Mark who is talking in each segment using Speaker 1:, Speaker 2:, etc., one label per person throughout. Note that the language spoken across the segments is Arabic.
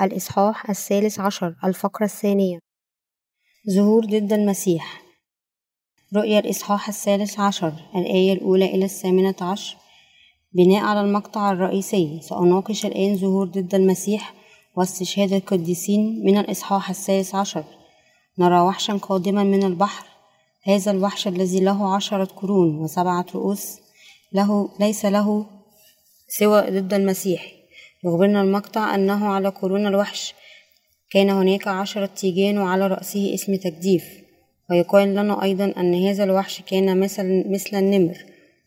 Speaker 1: الإصحاح الثالث عشر الفقرة الثانية. ظهور ضد المسيح. رؤيا الإصحاح الثالث عشر الآية الأولى إلى الثامنة عشر. بناء على المقطع الرئيسي سأناقش الآن ظهور ضد المسيح واستشهاد القديسين من الإصحاح الثالث عشر. نرى وحشا قادما من البحر. هذا الوحش الذي له عشرة قرون وسبعة رؤوس له ليس له سوى ضد المسيح. يخبرنا المقطع أنه على قرون الوحش كان هناك عشرة تيجان وعلى رأسه اسم تجديف. ويقال لنا أيضا أن هذا الوحش كان مثل, مثل النمر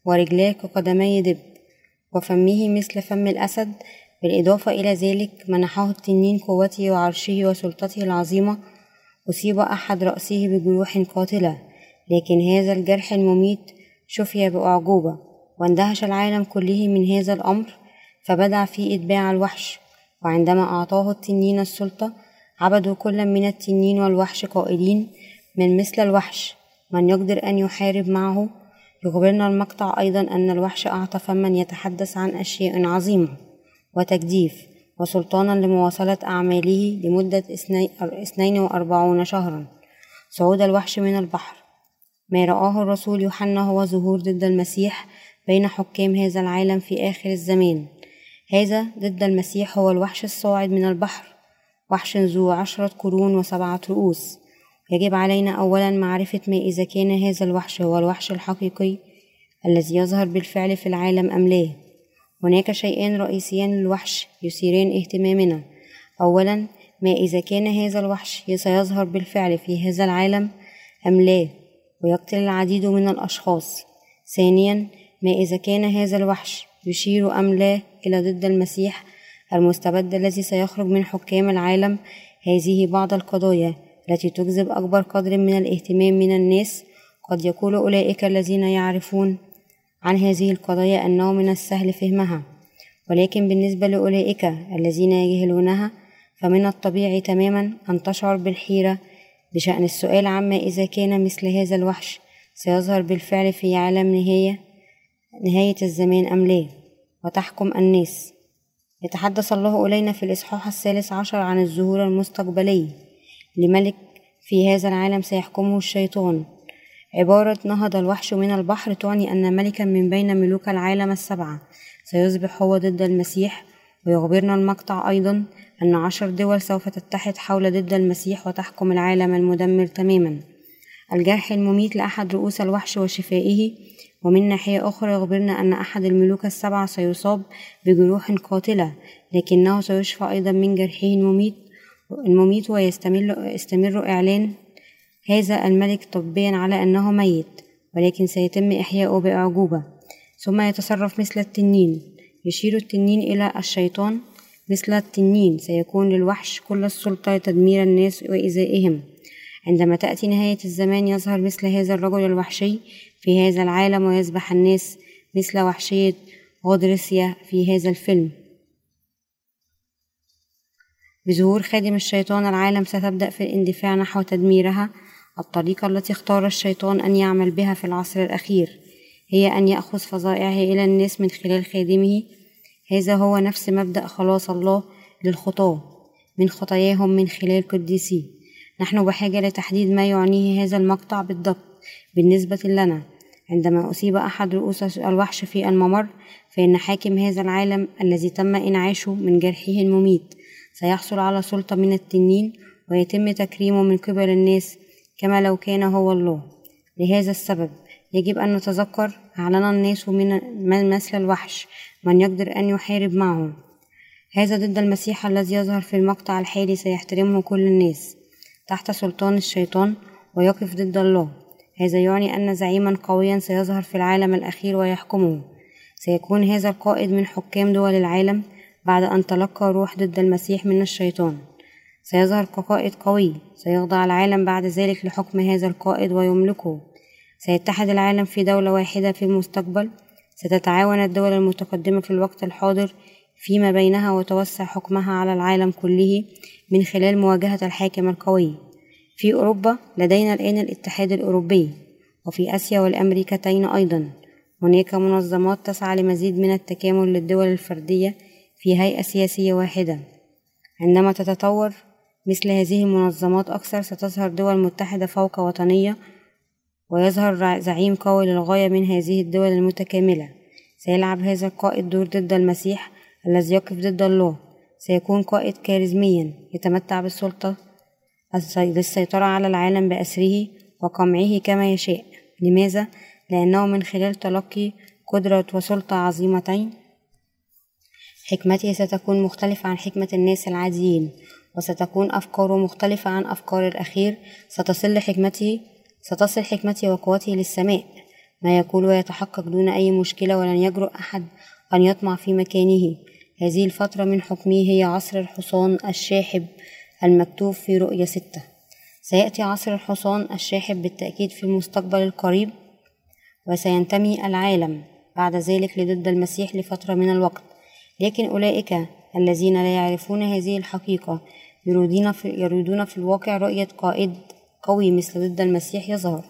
Speaker 1: ورجلاه كقدمي دب وفمه مثل فم الأسد. بالإضافة إلى ذلك منحه التنين قوته وعرشه وسلطته العظيمة. أصيب أحد رأسه بجروح قاتلة لكن هذا الجرح المميت شفي بأعجوبة واندهش العالم كله من هذا الأمر. فبدع في إتباع الوحش وعندما أعطاه التنين السلطة عبدوا كل من التنين والوحش قائلين من مثل الوحش من يقدر أن يحارب معه؟ يخبرنا المقطع أيضا أن الوحش أعطى فما يتحدث عن أشياء عظيمة وتجديف وسلطانا لمواصلة أعماله لمدة اثنين وأربعون شهرا. صعود الوحش من البحر. ما رآه الرسول يوحنا هو ظهور ضد المسيح بين حكام هذا العالم في آخر الزمان. هذا ضد المسيح هو الوحش الصاعد من البحر. وحش ذو عشرة قرون وسبعة رؤوس. يجب علينا أولا معرفة ما إذا كان هذا الوحش هو الوحش الحقيقي الذي يظهر بالفعل في العالم أم لا. هناك شيئان رئيسيان للوحش يثيران اهتمامنا. أولا ما إذا كان هذا الوحش سيظهر بالفعل في هذا العالم أم لا ويقتل العديد من الأشخاص. ثانيا ما إذا كان هذا الوحش يشير أم لا إلى ضد المسيح المستبد الذي سيخرج من حكام العالم هذه بعض القضايا التي تجذب أكبر قدر من الاهتمام من الناس؟ قد يقول أولئك الذين يعرفون عن هذه القضايا أنه من السهل فهمها. ولكن بالنسبة لأولئك الذين يجهلونها فمن الطبيعي تماما أن تشعر بالحيرة بشأن السؤال عما إذا كان مثل هذا الوحش. سيظهر بالفعل في عالم نهاية نهاية الزمان أم لا وتحكم الناس. يتحدث الله إلينا في الإصحاح الثالث عشر عن الظهور المستقبلي لملك في هذا العالم سيحكمه الشيطان. عبارة نهض الوحش من البحر تعني أن ملكا من بين ملوك العالم السبعة. سيصبح هو ضد المسيح ويخبرنا المقطع أيضا أن عشر دول سوف تتحد حول ضد المسيح وتحكم العالم المدمر تماما. الجرح المميت لأحد رؤوس الوحش وشفائه ومن ناحية أخرى يخبرنا أن أحد الملوك السبعة سيصاب بجروح قاتلة لكنه سيشفى أيضا من جرحه المميت المميت ويستمر يستمر إعلان هذا الملك طبيا على أنه ميت ولكن سيتم إحياؤه بأعجوبة ثم يتصرف مثل التنين يشير التنين إلى الشيطان مثل التنين سيكون للوحش كل السلطة لتدمير الناس وإيذائهم عندما تأتي نهاية الزمان يظهر مثل هذا الرجل الوحشي في هذا العالم ويسبح الناس مثل وحشية غودريسيا في هذا الفيلم. بظهور خادم الشيطان العالم ستبدأ في الاندفاع نحو تدميرها الطريقة التي اختار الشيطان أن يعمل بها في العصر الأخير هي أن يأخذ فظائعه إلى الناس من خلال خادمه. هذا هو نفس مبدأ خلاص الله للخطاة من خطاياهم من خلال قديسيه نحن بحاجة لتحديد ما يعنيه هذا المقطع بالضبط. بالنسبة لنا عندما أصيب أحد رؤوس الوحش في الممر فإن حاكم هذا العالم الذي تم إنعاشه من جرحه المميت. سيحصل على سلطة من التنين ويتم تكريمه من قبل الناس كما لو كان هو الله. لهذا السبب يجب أن نتذكر أعلن الناس من مثل الوحش من يقدر أن يحارب معه. هذا ضد المسيح الذي يظهر في المقطع الحالي سيحترمه كل الناس. تحت سلطان الشيطان ويقف ضد الله. هذا يعني أن زعيما قويا سيظهر في العالم الأخير ويحكمه. سيكون هذا القائد من حكام دول العالم بعد أن تلقى روح ضد المسيح من الشيطان. سيظهر كقائد قوي سيخضع العالم بعد ذلك لحكم هذا القائد ويملكه. سيتحد العالم في دولة واحدة في المستقبل. ستتعاون الدول المتقدمة في الوقت الحاضر فيما بينها وتوسع حكمها على العالم كله من خلال مواجهة الحاكم القوي. في أوروبا لدينا الآن الاتحاد الأوروبي وفي آسيا والأمريكتين أيضا. هناك منظمات تسعى لمزيد من التكامل للدول الفردية في هيئة سياسية واحدة. عندما تتطور مثل هذه المنظمات أكثر ستظهر دول متحدة فوق وطنية ويظهر زعيم قوي للغاية من هذه الدول المتكاملة. سيلعب هذا القائد دور ضد المسيح الذي يقف ضد الله سيكون قائد كاريزميا يتمتع بالسلطة. للسيطرة على العالم بأسره وقمعه كما يشاء. لماذا؟ لأنه من خلال تلقي قدرة وسلطة عظيمتين. حكمته ستكون مختلفة عن حكمة الناس العاديين وستكون أفكاره مختلفة عن أفكار الأخير. ستصل حكمته ستصل حكمته وقوته للسماء. ما يقول ويتحقق دون أي مشكلة ولن يجرؤ أحد أن يطمع في مكانه. هذه الفترة من حكمه هي عصر الحصان الشاحب المكتوب في رؤية ستة. سيأتي عصر الحصان الشاحب بالتأكيد في المستقبل القريب وسينتمي العالم بعد ذلك لضد المسيح لفترة من الوقت. لكن أولئك الذين لا يعرفون هذه الحقيقة يريدون في, يريدون في الواقع رؤية قائد قوي مثل ضد المسيح يظهر.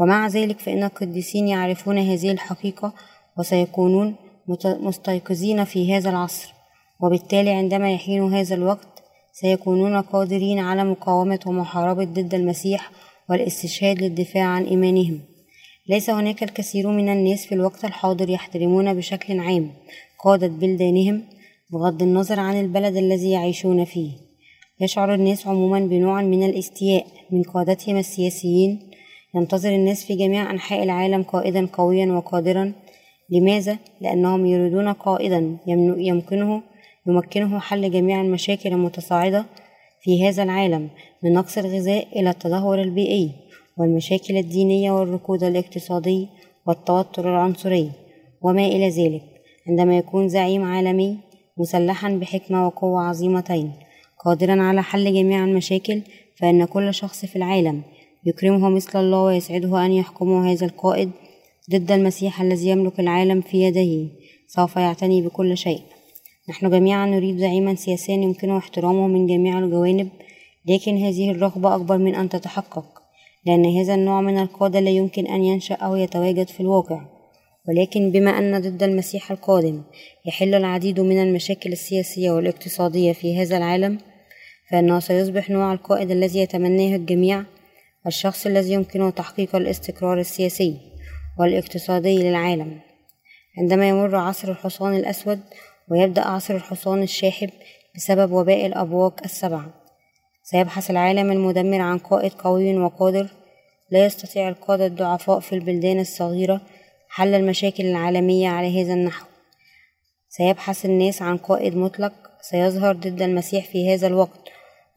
Speaker 1: ومع ذلك فإن القديسين يعرفون هذه الحقيقة وسيكونون مستيقظين في هذا العصر وبالتالي عندما يحين هذا الوقت سيكونون قادرين على مقاومة ومحاربة ضد المسيح والاستشهاد للدفاع عن إيمانهم. ليس هناك الكثير من الناس في الوقت الحاضر يحترمون بشكل عام قادة بلدانهم بغض النظر عن البلد الذي يعيشون فيه. يشعر الناس عموما بنوع من الاستياء من قادتهم السياسيين. ينتظر الناس في جميع أنحاء العالم قائدا قويا وقادرا لماذا؟ لأنهم يريدون قائدا يمكنه يمكنه حل جميع المشاكل المتصاعدة في هذا العالم من نقص الغذاء إلى التدهور البيئي والمشاكل الدينية والركود الاقتصادي والتوتر العنصري وما إلى ذلك عندما يكون زعيم عالمي مسلحا بحكمة وقوة عظيمتين قادرا على حل جميع المشاكل فإن كل شخص في العالم يكرمه مثل الله ويسعده أن يحكمه هذا القائد ضد المسيح الذي يملك العالم في يده سوف يعتني بكل شيء. نحن جميعا نريد زعيما سياسيا يمكنه احترامه من جميع الجوانب لكن هذه الرغبة أكبر من أن تتحقق لأن هذا النوع من القادة لا يمكن أن ينشأ أو يتواجد في الواقع. ولكن بما أن ضد المسيح القادم يحل العديد من المشاكل السياسية والاقتصادية في هذا العالم فإنه سيصبح نوع القائد الذي يتمناه الجميع الشخص الذي يمكنه تحقيق الاستقرار السياسي. والاقتصادي للعالم. عندما يمر عصر الحصان الأسود ويبدأ عصر الحصان الشاحب بسبب وباء الأبواق السبعة سيبحث العالم المدمر عن قائد قوي وقادر لا يستطيع القادة الضعفاء في البلدان الصغيرة حل المشاكل العالمية على هذا النحو. سيبحث الناس عن قائد مطلق سيظهر ضد المسيح في هذا الوقت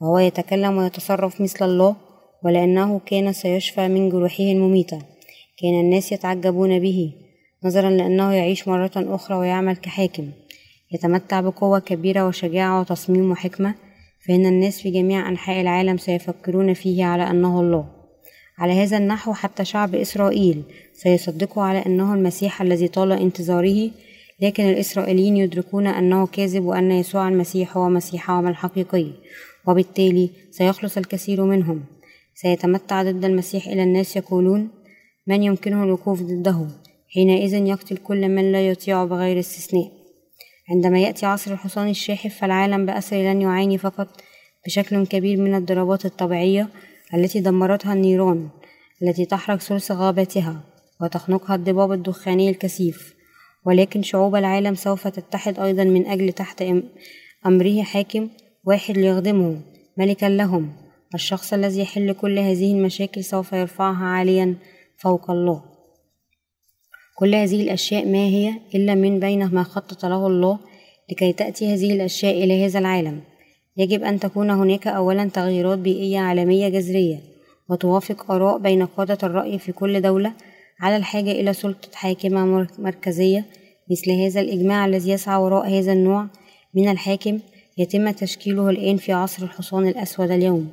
Speaker 1: وهو يتكلم ويتصرف مثل الله ولأنه كان سيشفى من جروحه المميتة. كان الناس يتعجبون به نظرا لأنه يعيش مرة أخرى ويعمل كحاكم. يتمتع بقوة كبيرة وشجاعة وتصميم وحكمة فإن الناس في جميع أنحاء العالم سيفكرون فيه على أنه الله. على هذا النحو حتى شعب إسرائيل سيصدقوا على أنه المسيح الذي طال انتظاره لكن الإسرائيليين يدركون أنه كاذب وأن يسوع المسيح هو مسيحهم الحقيقي وبالتالي سيخلص الكثير منهم. سيتمتع ضد المسيح إلى الناس يقولون من يمكنه الوقوف ضده حينئذ يقتل كل من لا يطيع بغير استثناء. عندما يأتي عصر الحصان الشاحب فالعالم بأسره لن يعاني فقط بشكل كبير من الضربات الطبيعية التي دمرتها النيران التي تحرق ثلث غاباتها وتخنقها الضباب الدخاني الكثيف. ولكن شعوب العالم سوف تتحد أيضا من أجل تحت أمره حاكم واحد ليخدمه ملكا لهم. الشخص الذي يحل كل هذه المشاكل سوف يرفعها عاليا. فوق الله. كل هذه الأشياء ما هي إلا من بين ما خطط له الله لكي تأتي هذه الأشياء إلى هذا العالم. يجب أن تكون هناك أولا تغييرات بيئية عالمية جذرية وتوافق آراء بين قادة الرأي في كل دولة على الحاجة إلى سلطة حاكمة مركزية. مثل هذا الإجماع الذي يسعى وراء هذا النوع من الحاكم يتم تشكيله الآن في عصر الحصان الأسود اليوم.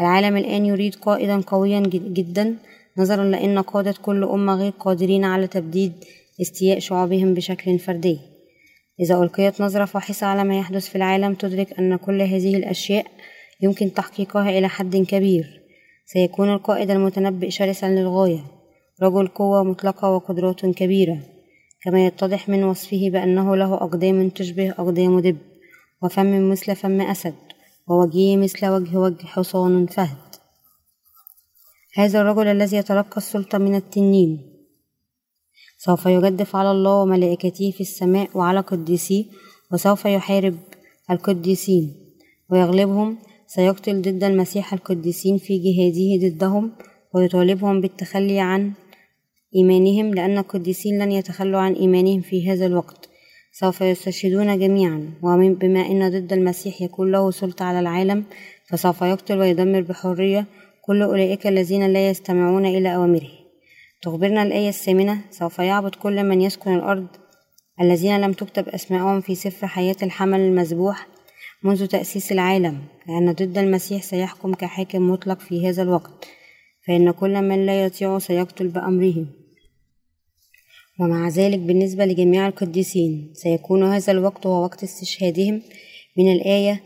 Speaker 1: العالم الآن يريد قائدا قويا جدا نظرا لأن قادة كل أمة غير قادرين على تبديد استياء شعوبهم بشكل فردي. إذا ألقيت نظرة فاحصة على ما يحدث في العالم تدرك أن كل هذه الأشياء يمكن تحقيقها إلى حد كبير. سيكون القائد المتنبئ شرسا للغاية. رجل قوة مطلقة وقدرات كبيرة. كما يتضح من وصفه بأنه له أقدام تشبه أقدام دب وفم مثل فم أسد ووجهه مثل وجه وجه حصان فهد. هذا الرجل الذي يتلقى السلطة من التنين. سوف يجدف على الله وملائكته في السماء وعلى قديسيه وسوف يحارب القديسين ويغلبهم سيقتل ضد المسيح القديسين في جهاده ضدهم ويطالبهم بالتخلي عن إيمانهم لأن القديسين لن يتخلوا عن إيمانهم في هذا الوقت. سوف يستشهدون جميعا وبما أن ضد المسيح يكون له سلطة على العالم فسوف يقتل ويدمر بحرية كل أولئك الذين لا يستمعون إلى أوامره. تخبرنا الآية الثامنة سوف يعبد كل من يسكن الأرض. الذين لم تكتب أسماءهم في سفر حياة الحمل المذبوح منذ تأسيس العالم. لأن ضد المسيح سيحكم كحاكم مطلق في هذا الوقت. فإن كل من لا يطيعه سيقتل بأمره ومع ذلك بالنسبة لجميع القديسين سيكون هذا الوقت هو وقت استشهادهم من الآية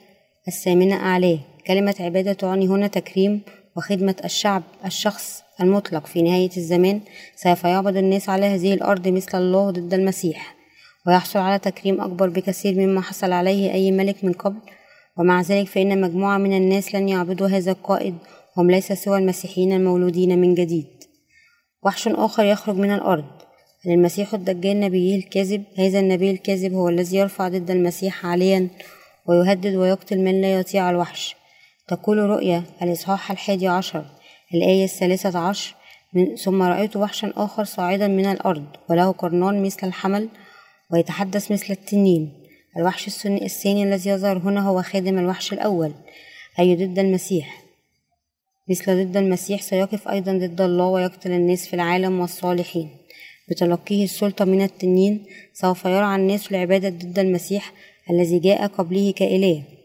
Speaker 1: الثامنة أعلاه. كلمة عبادة تعني هنا تكريم وخدمة الشعب الشخص المطلق في نهاية الزمان سوف يعبد الناس على هذه الأرض مثل الله ضد المسيح. ويحصل على تكريم أكبر بكثير مما حصل عليه أي ملك من قبل. ومع ذلك فإن مجموعة من الناس لن يعبدوا هذا القائد هم ليس سوى المسيحيين المولودين من جديد. وحش آخر يخرج من الأرض. المسيح الدجال نبيه الكاذب؟ هذا النبي الكاذب هو الذي يرفع ضد المسيح حاليا ويهدد ويقتل من لا يطيع الوحش. تقول رؤيا الإصحاح الحادي عشر الآية الثالثة عشر من ثم رأيت وحشا آخر صاعدا من الأرض وله قرنان مثل الحمل ويتحدث مثل التنين. الوحش الثاني الذي يظهر هنا هو خادم الوحش الأول أي ضد المسيح. مثل ضد المسيح سيقف أيضا ضد الله ويقتل الناس في العالم والصالحين. بتلقيه السلطة من التنين سوف يرعى الناس العبادة ضد المسيح الذي جاء قبله كإله.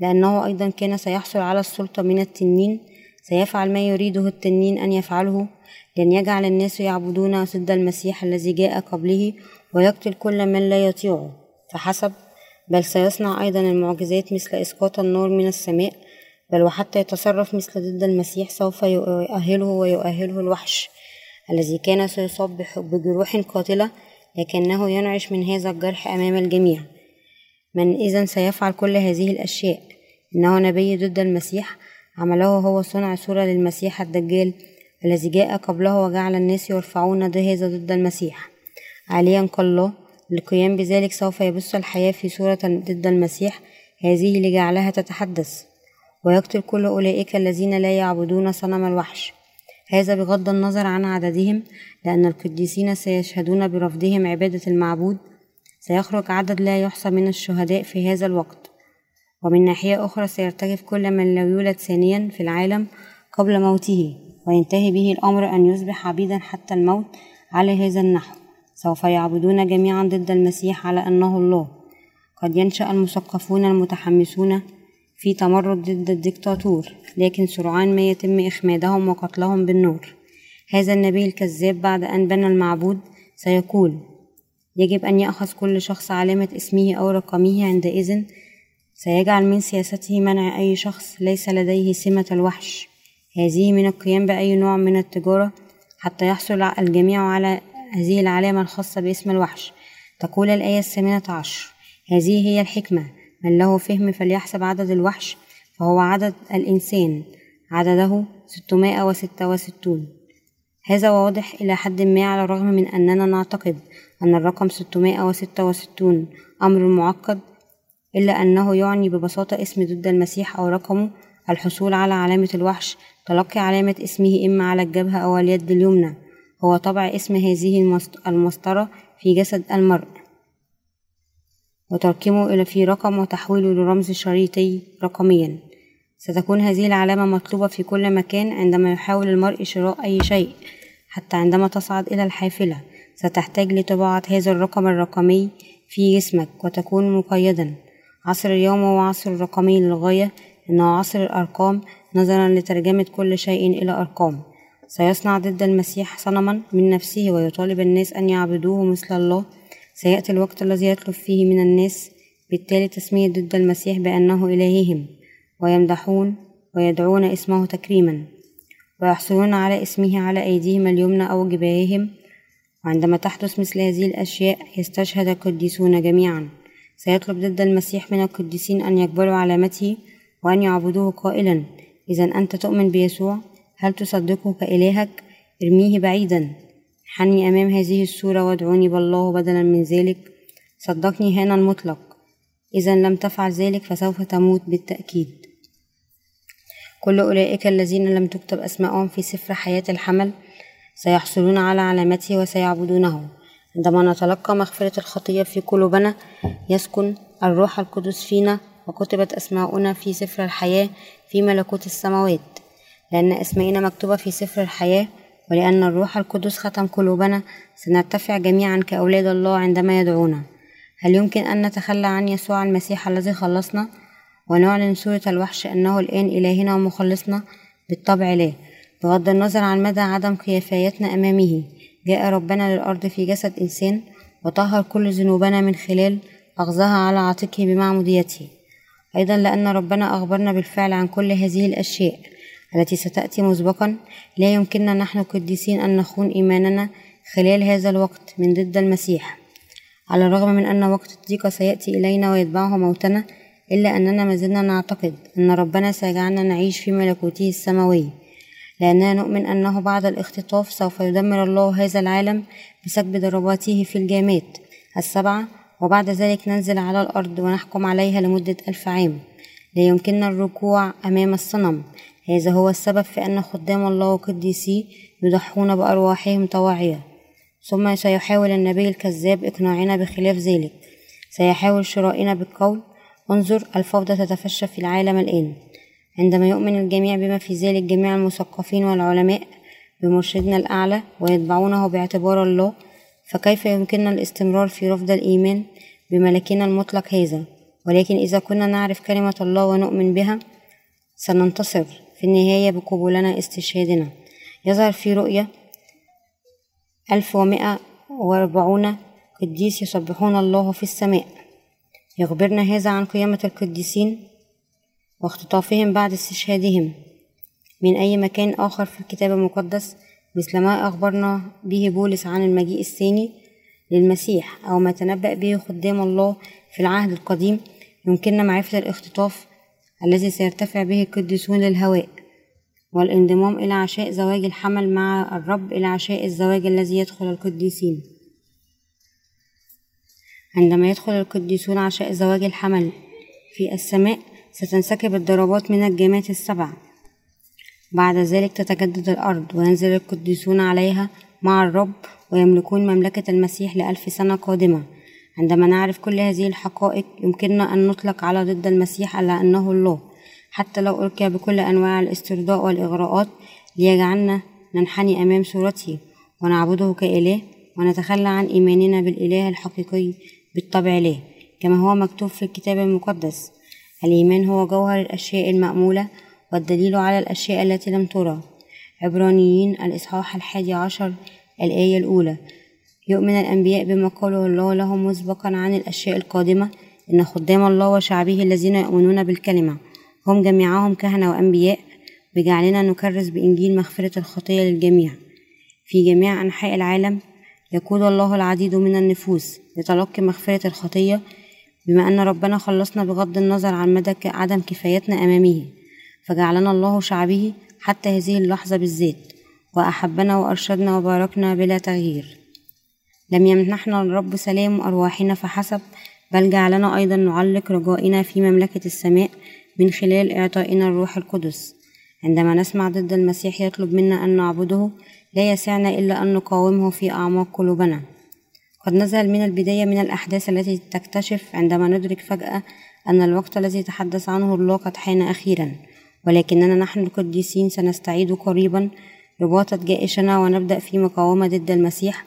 Speaker 1: لأنه أيضا كان سيحصل على السلطة من التنين سيفعل ما يريده التنين أن يفعله. لن يجعل الناس يعبدون ضد المسيح الذي جاء قبله ويقتل كل من لا يطيعه. فحسب بل سيصنع أيضا المعجزات مثل إسقاط النار من السماء بل وحتى يتصرف مثل ضد المسيح سوف يؤهله ويؤهله الوحش الذي كان سيصاب بجروح قاتلة لكنه ينعش من هذا الجرح أمام الجميع. من إذا سيفعل كل هذه الأشياء. إنه نبي ضد المسيح عمله هو صنع صورة للمسيح الدجال الذي جاء قبله وجعل الناس يرفعون هذا ضد المسيح. عاليا كالله للقيام بذلك سوف يبث الحياة في صورة ضد المسيح. هذه لجعلها تتحدث. ويقتل كل أولئك الذين لا يعبدون صنم الوحش. هذا بغض النظر عن عددهم لأن القديسين سيشهدون برفضهم عبادة المعبود. سيخرج عدد لا يحصى من الشهداء في هذا الوقت ومن ناحية أخرى سيرتجف كل من لو يولد ثانيا في العالم قبل موته وينتهي به الأمر أن يصبح عبيدا حتى الموت على هذا النحو. سوف يعبدون جميعا ضد المسيح على أنه الله. قد ينشأ المثقفون المتحمسون في تمرد ضد الدكتاتور لكن سرعان ما يتم إخمادهم وقتلهم بالنار هذا النبي الكذاب بعد أن بنى المعبود سيقول يجب أن يأخذ كل شخص علامة اسمه أو رقمه عندئذ. سيجعل من سياسته منع أي شخص ليس لديه سمة الوحش. هذه من القيام بأي نوع من التجارة حتى يحصل الجميع على هذه العلامة الخاصة باسم الوحش. تقول الآية الثامنة عشر. هذه هي الحكمة. من له فهم فليحسب عدد الوحش فهو عدد الإنسان. عدده ستمائة وستة وستون. هذا واضح إلى حد ما على الرغم من أننا نعتقد أن الرقم ستمائة وستة وستون أمر معقد إلا أنه يعني ببساطة اسم ضد المسيح أو رقمه الحصول على علامة الوحش تلقي علامة اسمه إما على الجبهة أو اليد اليمنى. هو طبع اسم هذه المسطرة في جسد المرء. وتركيبه إلى في رقم وتحويله لرمز شريطي رقميا. ستكون هذه العلامة مطلوبة في كل مكان عندما يحاول المرء شراء أي شيء. حتى عندما تصعد إلى الحافلة ستحتاج لطباعة هذا الرقم الرقمي في جسمك وتكون مقيدا. عصر اليوم هو عصر رقمي للغاية إنه عصر الأرقام نظرا لترجمة كل شيء إلى أرقام. سيصنع ضد المسيح صنما من نفسه ويطالب الناس أن يعبدوه مثل الله. سيأتي الوقت الذي يطلب فيه من الناس بالتالي تسمية ضد المسيح بأنه إلههم ويمدحون ويدعون اسمه تكريما. ويحصلون على اسمه على أيديهم اليمنى أو جباههم. وعندما تحدث مثل هذه الأشياء يستشهد القديسون جميعا. سيطلب ضد المسيح من القديسين أن يقبلوا علامته وأن يعبدوه قائلا. إذا أنت تؤمن بيسوع؟ هل تصدقه كإلهك ارميه بعيدا. حني أمام هذه الصورة وادعوني بالله بدلا من ذلك. صدقني هنا المطلق. إذا لم تفعل ذلك فسوف تموت بالتأكيد. كل أولئك الذين لم تكتب أسماءهم في سفر حياة الحمل سيحصلون على علامته وسيعبدونه. عندما نتلقى مغفرة الخطية في قلوبنا يسكن الروح القدس فينا وكتبت أسماؤنا في سفر الحياة في ملكوت السماوات. لأن أسمائنا مكتوبة في سفر الحياة ولأن الروح القدس ختم قلوبنا سنرتفع جميعا كأولاد الله عندما يدعونا. هل يمكن أن نتخلى عن يسوع المسيح الذي خلصنا؟ ونعلن سورة الوحش أنه الآن إلهنا ومخلصنا بالطبع لا بغض النظر عن مدى عدم كفايتنا أمامه جاء ربنا للأرض في جسد إنسان وطهر كل ذنوبنا من خلال أخذها على عاتقه بمعموديته. أيضا لأن ربنا أخبرنا بالفعل عن كل هذه الأشياء التي ستأتي مسبقا. لا يمكننا نحن قديسين أن نخون إيماننا خلال هذا الوقت من ضد المسيح. على الرغم من أن وقت الضيقة سيأتي إلينا ويتبعه موتنا إلا أننا ما زلنا نعتقد أن ربنا سيجعلنا نعيش في ملكوته السماوي لأننا نؤمن أنه بعد الاختطاف سوف يدمر الله هذا العالم بسكب ضرباته في الجامات السبعة وبعد ذلك ننزل على الأرض ونحكم عليها لمدة ألف عام. لا يمكننا الركوع أمام الصنم. هذا هو السبب في أن خدام الله وقديسيه يضحون بأرواحهم طواعية. ثم سيحاول النبي الكذاب إقناعنا بخلاف ذلك. سيحاول شرائنا بالقول انظر الفوضى تتفشى في العالم الآن. عندما يؤمن الجميع بما في ذلك جميع المثقفين والعلماء بمرشدنا الأعلى ويتبعونه باعتبار الله فكيف يمكننا الاستمرار في رفض الإيمان بملكنا المطلق هذا؟ ولكن إذا كنا نعرف كلمة الله ونؤمن بها سننتصر في النهاية بقبولنا استشهادنا. يظهر في رؤية ألف ومائة وأربعون قديس يسبحون الله في السماء. يخبرنا هذا عن قيامة القديسين واختطافهم بعد استشهادهم من أي مكان آخر في الكتاب المقدس مثل ما أخبرنا به بولس عن المجيء الثاني للمسيح أو ما تنبأ به خدام الله في العهد القديم يمكننا معرفة الاختطاف الذي سيرتفع به القديسون للهواء والانضمام إلى عشاء زواج الحمل مع الرب إلى عشاء الزواج الذي يدخل القديسين. عندما يدخل القديسون عشاء زواج الحمل في السماء ستنسكب الضربات من الجامات السبع. بعد ذلك تتجدد الأرض وينزل القديسون عليها مع الرب ويملكون مملكة المسيح لألف سنة قادمة. عندما نعرف كل هذه الحقائق يمكننا أن نطلق على ضد المسيح على أنه الله. حتى لو ألقي بكل أنواع الاسترضاء والإغراءات ليجعلنا ننحني أمام صورته ونعبده كإله ونتخلى عن إيماننا بالإله الحقيقي بالطبع له كما هو مكتوب في الكتاب المقدس. الإيمان هو جوهر الأشياء المأمولة والدليل على الأشياء التي لم ترى. عبرانيين الإصحاح الحادي عشر الآية الأولى يؤمن الأنبياء بما قاله الله لهم مسبقا عن الأشياء القادمة إن خدام الله وشعبه الذين يؤمنون بالكلمة. هم جميعهم كهنة وأنبياء. بجعلنا نكرس بإنجيل مغفرة الخطية للجميع. في جميع أنحاء العالم يقود الله العديد من النفوس. لتلقي مغفرة الخطية بما أن ربنا خلصنا بغض النظر عن مدى عدم كفايتنا أمامه فجعلنا الله شعبه حتى هذه اللحظة بالذات وأحبنا وأرشدنا وباركنا بلا تغيير. لم يمنحنا الرب سلام أرواحنا فحسب بل جعلنا أيضا نعلق رجائنا في مملكة السماء من خلال إعطائنا الروح القدس. عندما نسمع ضد المسيح يطلب منا أن نعبده لا يسعنا إلا أن نقاومه في أعماق قلوبنا. قد نزل من البداية من الأحداث التي تكتشف عندما ندرك فجأة أن الوقت الذي تحدث عنه الله قد حان أخيرا ولكننا نحن القديسين سنستعيد قريبا رباطة جائشنا ونبدأ في مقاومة ضد المسيح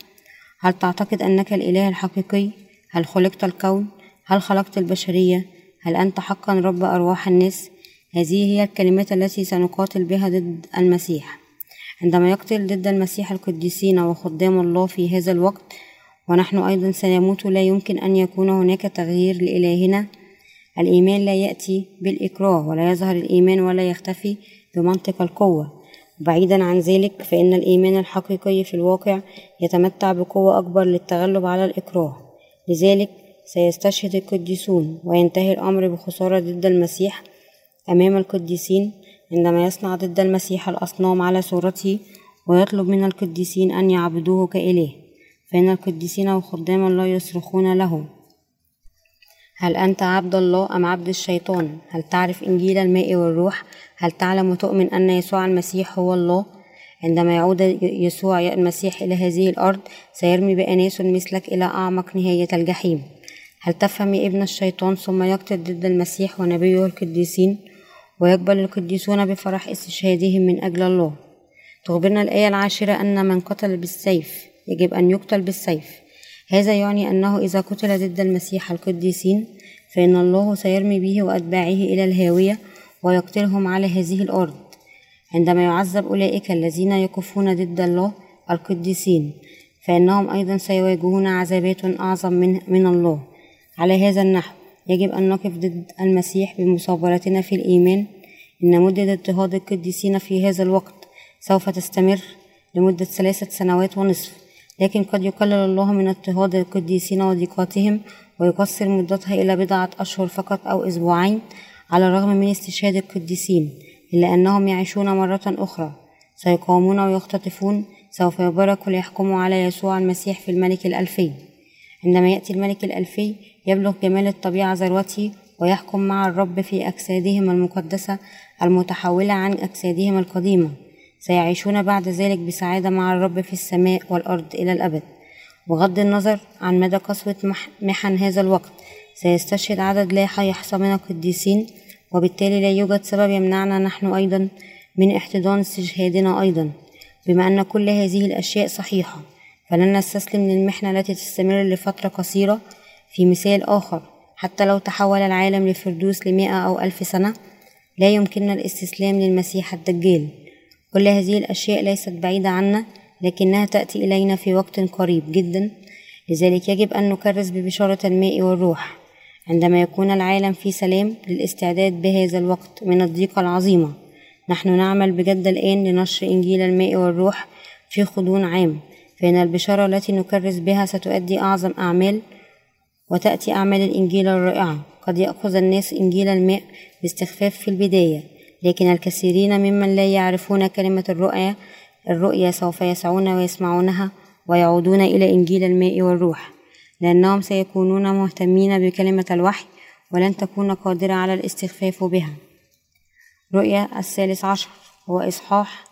Speaker 1: هل تعتقد أنك الإله الحقيقي؟ هل خلقت الكون؟ هل خلقت البشرية؟ هل أنت حقا رب أرواح الناس؟ هذه هي الكلمات التي سنقاتل بها ضد المسيح عندما يقتل ضد المسيح القديسين وخدام الله في هذا الوقت ونحن أيضا سنموت لا يمكن أن يكون هناك تغيير لإلهنا. الإيمان لا يأتي بالإكراه ولا يظهر الإيمان ولا يختفي بمنطق القوة. بعيدا عن ذلك فإن الإيمان الحقيقي في الواقع يتمتع بقوة أكبر للتغلب على الإكراه. لذلك سيستشهد القديسون وينتهي الأمر بخسارة ضد المسيح أمام القديسين عندما يصنع ضد المسيح الأصنام على صورته ويطلب من القديسين أن يعبدوه كإله. فإن القديسين وخدام الله يصرخون له هل أنت عبد الله أم عبد الشيطان؟ هل تعرف إنجيل الماء والروح؟ هل تعلم وتؤمن أن يسوع المسيح هو الله؟ عندما يعود يسوع المسيح إلى هذه الأرض سيرمي بأناس مثلك إلى أعمق نهاية الجحيم هل تفهم ابن الشيطان ثم يقتل ضد المسيح ونبيه القديسين ويقبل القديسون بفرح استشهادهم من أجل الله تخبرنا الآية العاشرة أن من قتل بالسيف يجب أن يقتل بالسيف. هذا يعني أنه إذا قتل ضد المسيح القديسين فإن الله سيرمي به وأتباعه إلى الهاوية ويقتلهم على هذه الأرض. عندما يعذب أولئك الذين يقفون ضد الله القديسين فإنهم أيضا سيواجهون عذابات أعظم من, من الله. على هذا النحو يجب أن نقف ضد المسيح بمصابرتنا في الإيمان. إن مدة اضطهاد القديسين في هذا الوقت سوف تستمر لمدة ثلاثة سنوات ونصف. لكن قد يقلل الله من اضطهاد القديسين وضيقاتهم ويقصر مدتها إلى بضعة أشهر فقط أو أسبوعين على الرغم من استشهاد القديسين إلا أنهم يعيشون مرة أخرى. سيقامون ويختطفون سوف يبارك ويحكموا على يسوع المسيح في الملك الألفي. عندما يأتي الملك الألفي يبلغ جمال الطبيعة ذروته ويحكم مع الرب في أجسادهم المقدسة المتحولة عن أجسادهم القديمة. سيعيشون بعد ذلك بسعادة مع الرب في السماء والأرض إلى الأبد. بغض النظر عن مدى قسوة محن هذا الوقت سيستشهد عدد لا يحصى من القديسين وبالتالي لا يوجد سبب يمنعنا نحن أيضا من احتضان استشهادنا أيضا. بما أن كل هذه الأشياء صحيحة فلن نستسلم للمحنة التي تستمر لفترة قصيرة. في مثال آخر حتى لو تحول العالم لفردوس لمئة أو ألف سنة لا يمكننا الاستسلام للمسيح الدجال. كل هذه الأشياء ليست بعيدة عنا لكنها تأتي إلينا في وقت قريب جدا. لذلك يجب أن نكرس ببشارة الماء والروح. عندما يكون العالم في سلام للاستعداد بهذا الوقت من الضيقة العظيمة نحن نعمل بجد الآن لنشر إنجيل الماء والروح في غضون عام. فإن البشارة التي نكرس بها ستؤدي أعظم أعمال وتأتي أعمال الإنجيل الرائعة قد يأخذ الناس إنجيل الماء باستخفاف في البداية. لكن الكثيرين ممن لا يعرفون كلمة الرؤية الرؤيا سوف يسعون ويسمعونها ويعودون إلى إنجيل الماء والروح لأنهم سيكونون مهتمين بكلمة الوحي ولن تكون قادرة على الاستخفاف بها. رؤيا الثالث عشر هو إصحاح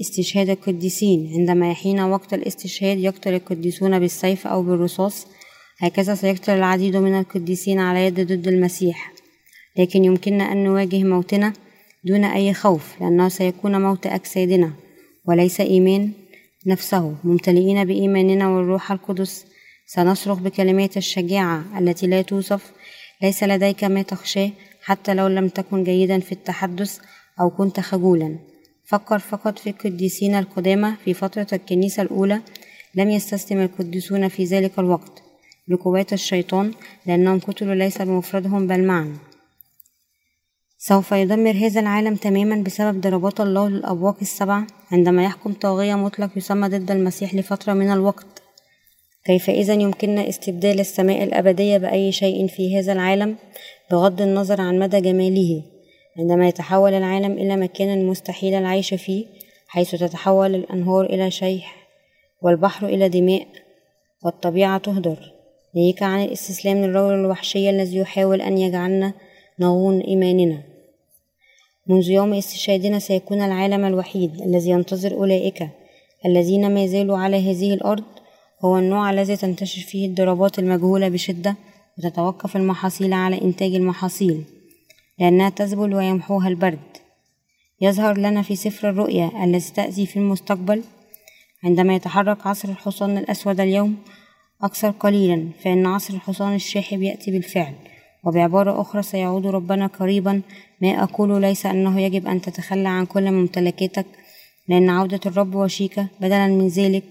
Speaker 1: استشهاد القديسين. عندما يحين وقت الاستشهاد يقتل القديسون بالسيف أو بالرصاص هكذا سيقتل العديد من القديسين على يد ضد المسيح. لكن يمكننا أن نواجه موتنا دون أي خوف لأنه سيكون موت أجسادنا وليس إيمان نفسه. ممتلئين بإيماننا والروح القدس سنصرخ بكلمات الشجاعة التي لا توصف. ليس لديك ما تخشاه حتى لو لم تكن جيدا في التحدث أو كنت خجولا. فكر فقط في القديسين القدامى في فترة الكنيسة الأولى. لم يستسلم القديسون في ذلك الوقت لقوات الشيطان لأنهم قتلوا ليس بمفردهم بل معا. سوف يدمر هذا العالم تماما بسبب ضربات الله للأبواق السبع عندما يحكم طاغية مطلق يسمى ضد المسيح لفترة من الوقت. كيف إذا يمكننا استبدال السماء الأبدية بأي شيء في هذا العالم؟ بغض النظر عن مدى جماله. عندما يتحول العالم إلى مكان مستحيل العيش فيه حيث تتحول الأنهار إلى شيح والبحر إلى دماء والطبيعة تهدر. ناهيك عن الاستسلام للرجل الوحشي الذي يحاول أن يجعلنا نغون إيماننا. منذ يوم استشهادنا سيكون العالم الوحيد الذي ينتظر أولئك الذين ما زالوا على هذه الأرض هو النوع الذي تنتشر فيه الضربات المجهولة بشدة وتتوقف المحاصيل على إنتاج المحاصيل لأنها تذبل ويمحوها البرد. يظهر لنا في سفر الرؤيا الذي تأتي في المستقبل عندما يتحرك عصر الحصان الأسود اليوم أكثر قليلا فإن عصر الحصان الشاحب يأتي بالفعل وبعبارة أخرى سيعود ربنا قريبا ما أقول ليس أنه يجب أن تتخلى عن كل ممتلكاتك لأن عودة الرب وشيكة بدلا من ذلك.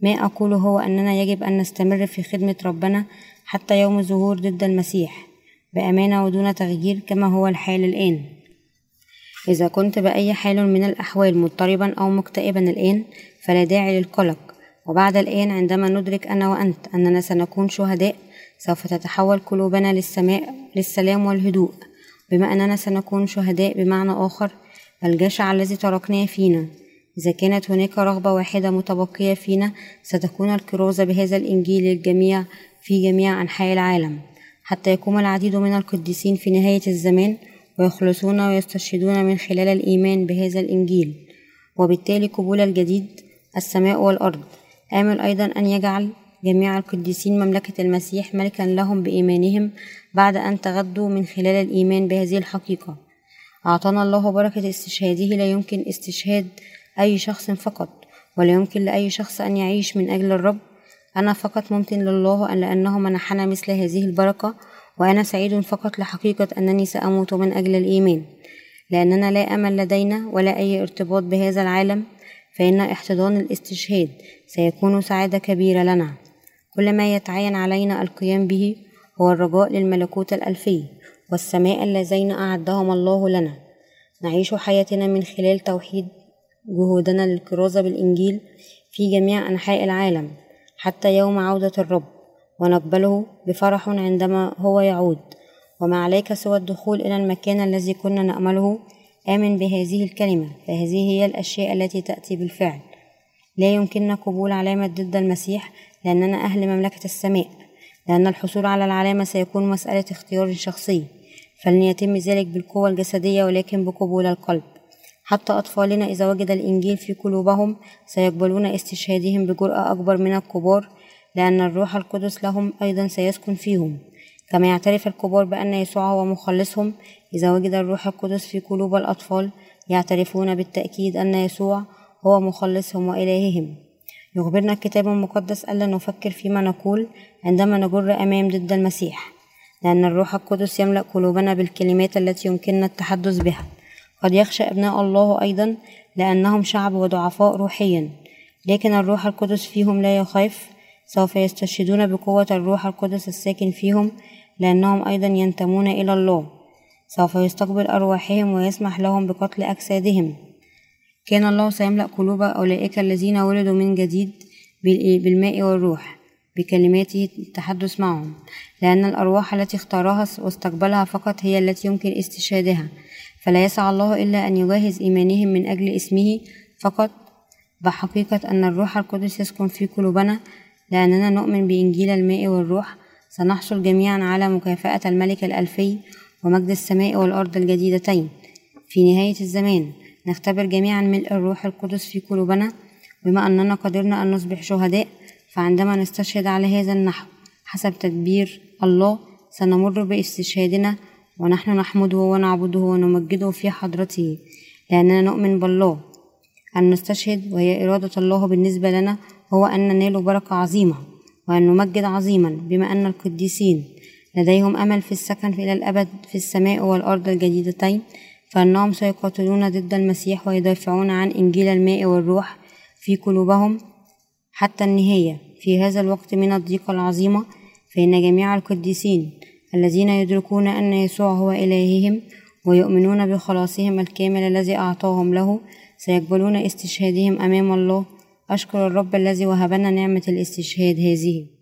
Speaker 1: ما أقوله هو أننا يجب أن نستمر في خدمة ربنا حتى يوم الظهور ضد المسيح بأمانة ودون تغيير كما هو الحال الآن. إذا كنت بأي حال من الأحوال مضطربا أو مكتئبا الآن فلا داعي للقلق. وبعد الآن عندما ندرك أنا وأنت أننا سنكون شهداء سوف تتحول قلوبنا للسماء للسلام والهدوء. بما أننا سنكون شهداء بمعنى آخر الجشع الذي تركناه فينا. إذا كانت هناك رغبة واحدة متبقية فينا ستكون الكرازة بهذا الإنجيل للجميع في جميع أنحاء العالم. حتى يقوم العديد من القديسين في نهاية الزمان ويخلصون ويستشهدون من خلال الإيمان بهذا الإنجيل. وبالتالي قبول الجديد السماء والأرض. آمل أيضا أن يجعل جميع القديسين مملكة المسيح ملكا لهم بإيمانهم بعد أن تغدوا من خلال الإيمان بهذه الحقيقة. أعطانا الله بركة استشهاده لا يمكن استشهاد أي شخص فقط ولا يمكن لأي شخص أن يعيش من أجل الرب. أنا فقط ممتن لله أن لأنه منحنا مثل هذه البركة وأنا سعيد فقط لحقيقة أنني سأموت من أجل الإيمان. لأننا لا أمل لدينا ولا أي ارتباط بهذا العالم فإن احتضان الاستشهاد سيكون سعادة كبيرة لنا. كل ما يتعين علينا القيام به هو الرجاء للملكوت الألفي والسماء اللذين أعدهما الله لنا. نعيش حياتنا من خلال توحيد جهودنا للكرازة بالإنجيل في جميع أنحاء العالم حتى يوم عودة الرب ونقبله بفرح عندما هو يعود. وما عليك سوى الدخول إلى المكان الذي كنا نأمله؟ آمن بهذه الكلمة. فهذه هي الأشياء التي تأتي بالفعل. لا يمكننا قبول علامة ضد المسيح لأننا أهل مملكة السماء لأن الحصول على العلامة سيكون مسألة اختيار شخصي. فلن يتم ذلك بالقوة الجسدية ولكن بقبول القلب. حتى أطفالنا إذا وجد الإنجيل في قلوبهم سيقبلون استشهادهم بجرأة أكبر من الكبار لأن الروح القدس لهم أيضا سيسكن فيهم. كما يعترف الكبار بأن يسوع هو مخلصهم إذا وجد الروح القدس في قلوب الأطفال يعترفون بالتأكيد أن يسوع هو مخلصهم وإلههم. يخبرنا الكتاب المقدس ألا نفكر فيما نقول عندما نجر أمام ضد المسيح لأن الروح القدس يملأ قلوبنا بالكلمات التي يمكننا التحدث بها. قد يخشى أبناء الله أيضا لأنهم شعب وضعفاء روحيا لكن الروح القدس فيهم لا يخاف. سوف يستشهدون بقوة الروح القدس الساكن فيهم لأنهم أيضا ينتمون إلى الله. سوف يستقبل أرواحهم ويسمح لهم بقتل أجسادهم. كان الله سيملأ قلوب أولئك الذين ولدوا من جديد بالماء والروح بكلماته التحدث معهم لأن الأرواح التي اختارها واستقبلها فقط هي التي يمكن استشهادها. فلا يسعى الله إلا أن يجهز إيمانهم من أجل اسمه فقط. بحقيقة أن الروح القدس يسكن في قلوبنا لأننا نؤمن بإنجيل الماء والروح. سنحصل جميعا على مكافأة الملك الألفي ومجد السماء والأرض الجديدتين في نهاية الزمان. نختبر جميعا ملء الروح القدس في قلوبنا. بما أننا قدرنا أن نصبح شهداء فعندما نستشهد على هذا النحو حسب تدبير الله سنمر باستشهادنا ونحن نحمده ونعبده ونمجده في حضرته. لأننا نؤمن بالله. أن نستشهد وهي إرادة الله بالنسبة لنا هو أن ننال بركة عظيمة وأن نمجد عظيما بما أن القديسين لديهم أمل في السكن إلى الأبد في السماء والأرض الجديدتين. فإنهم سيقاتلون ضد المسيح ويدافعون عن إنجيل الماء والروح في قلوبهم حتى النهاية. في هذا الوقت من الضيقة العظيمة فإن جميع القديسين الذين يدركون أن يسوع هو إلههم ويؤمنون بخلاصهم الكامل الذي أعطاهم له سيقبلون استشهادهم أمام الله. أشكر الرب الذي وهبنا نعمة الاستشهاد هذه.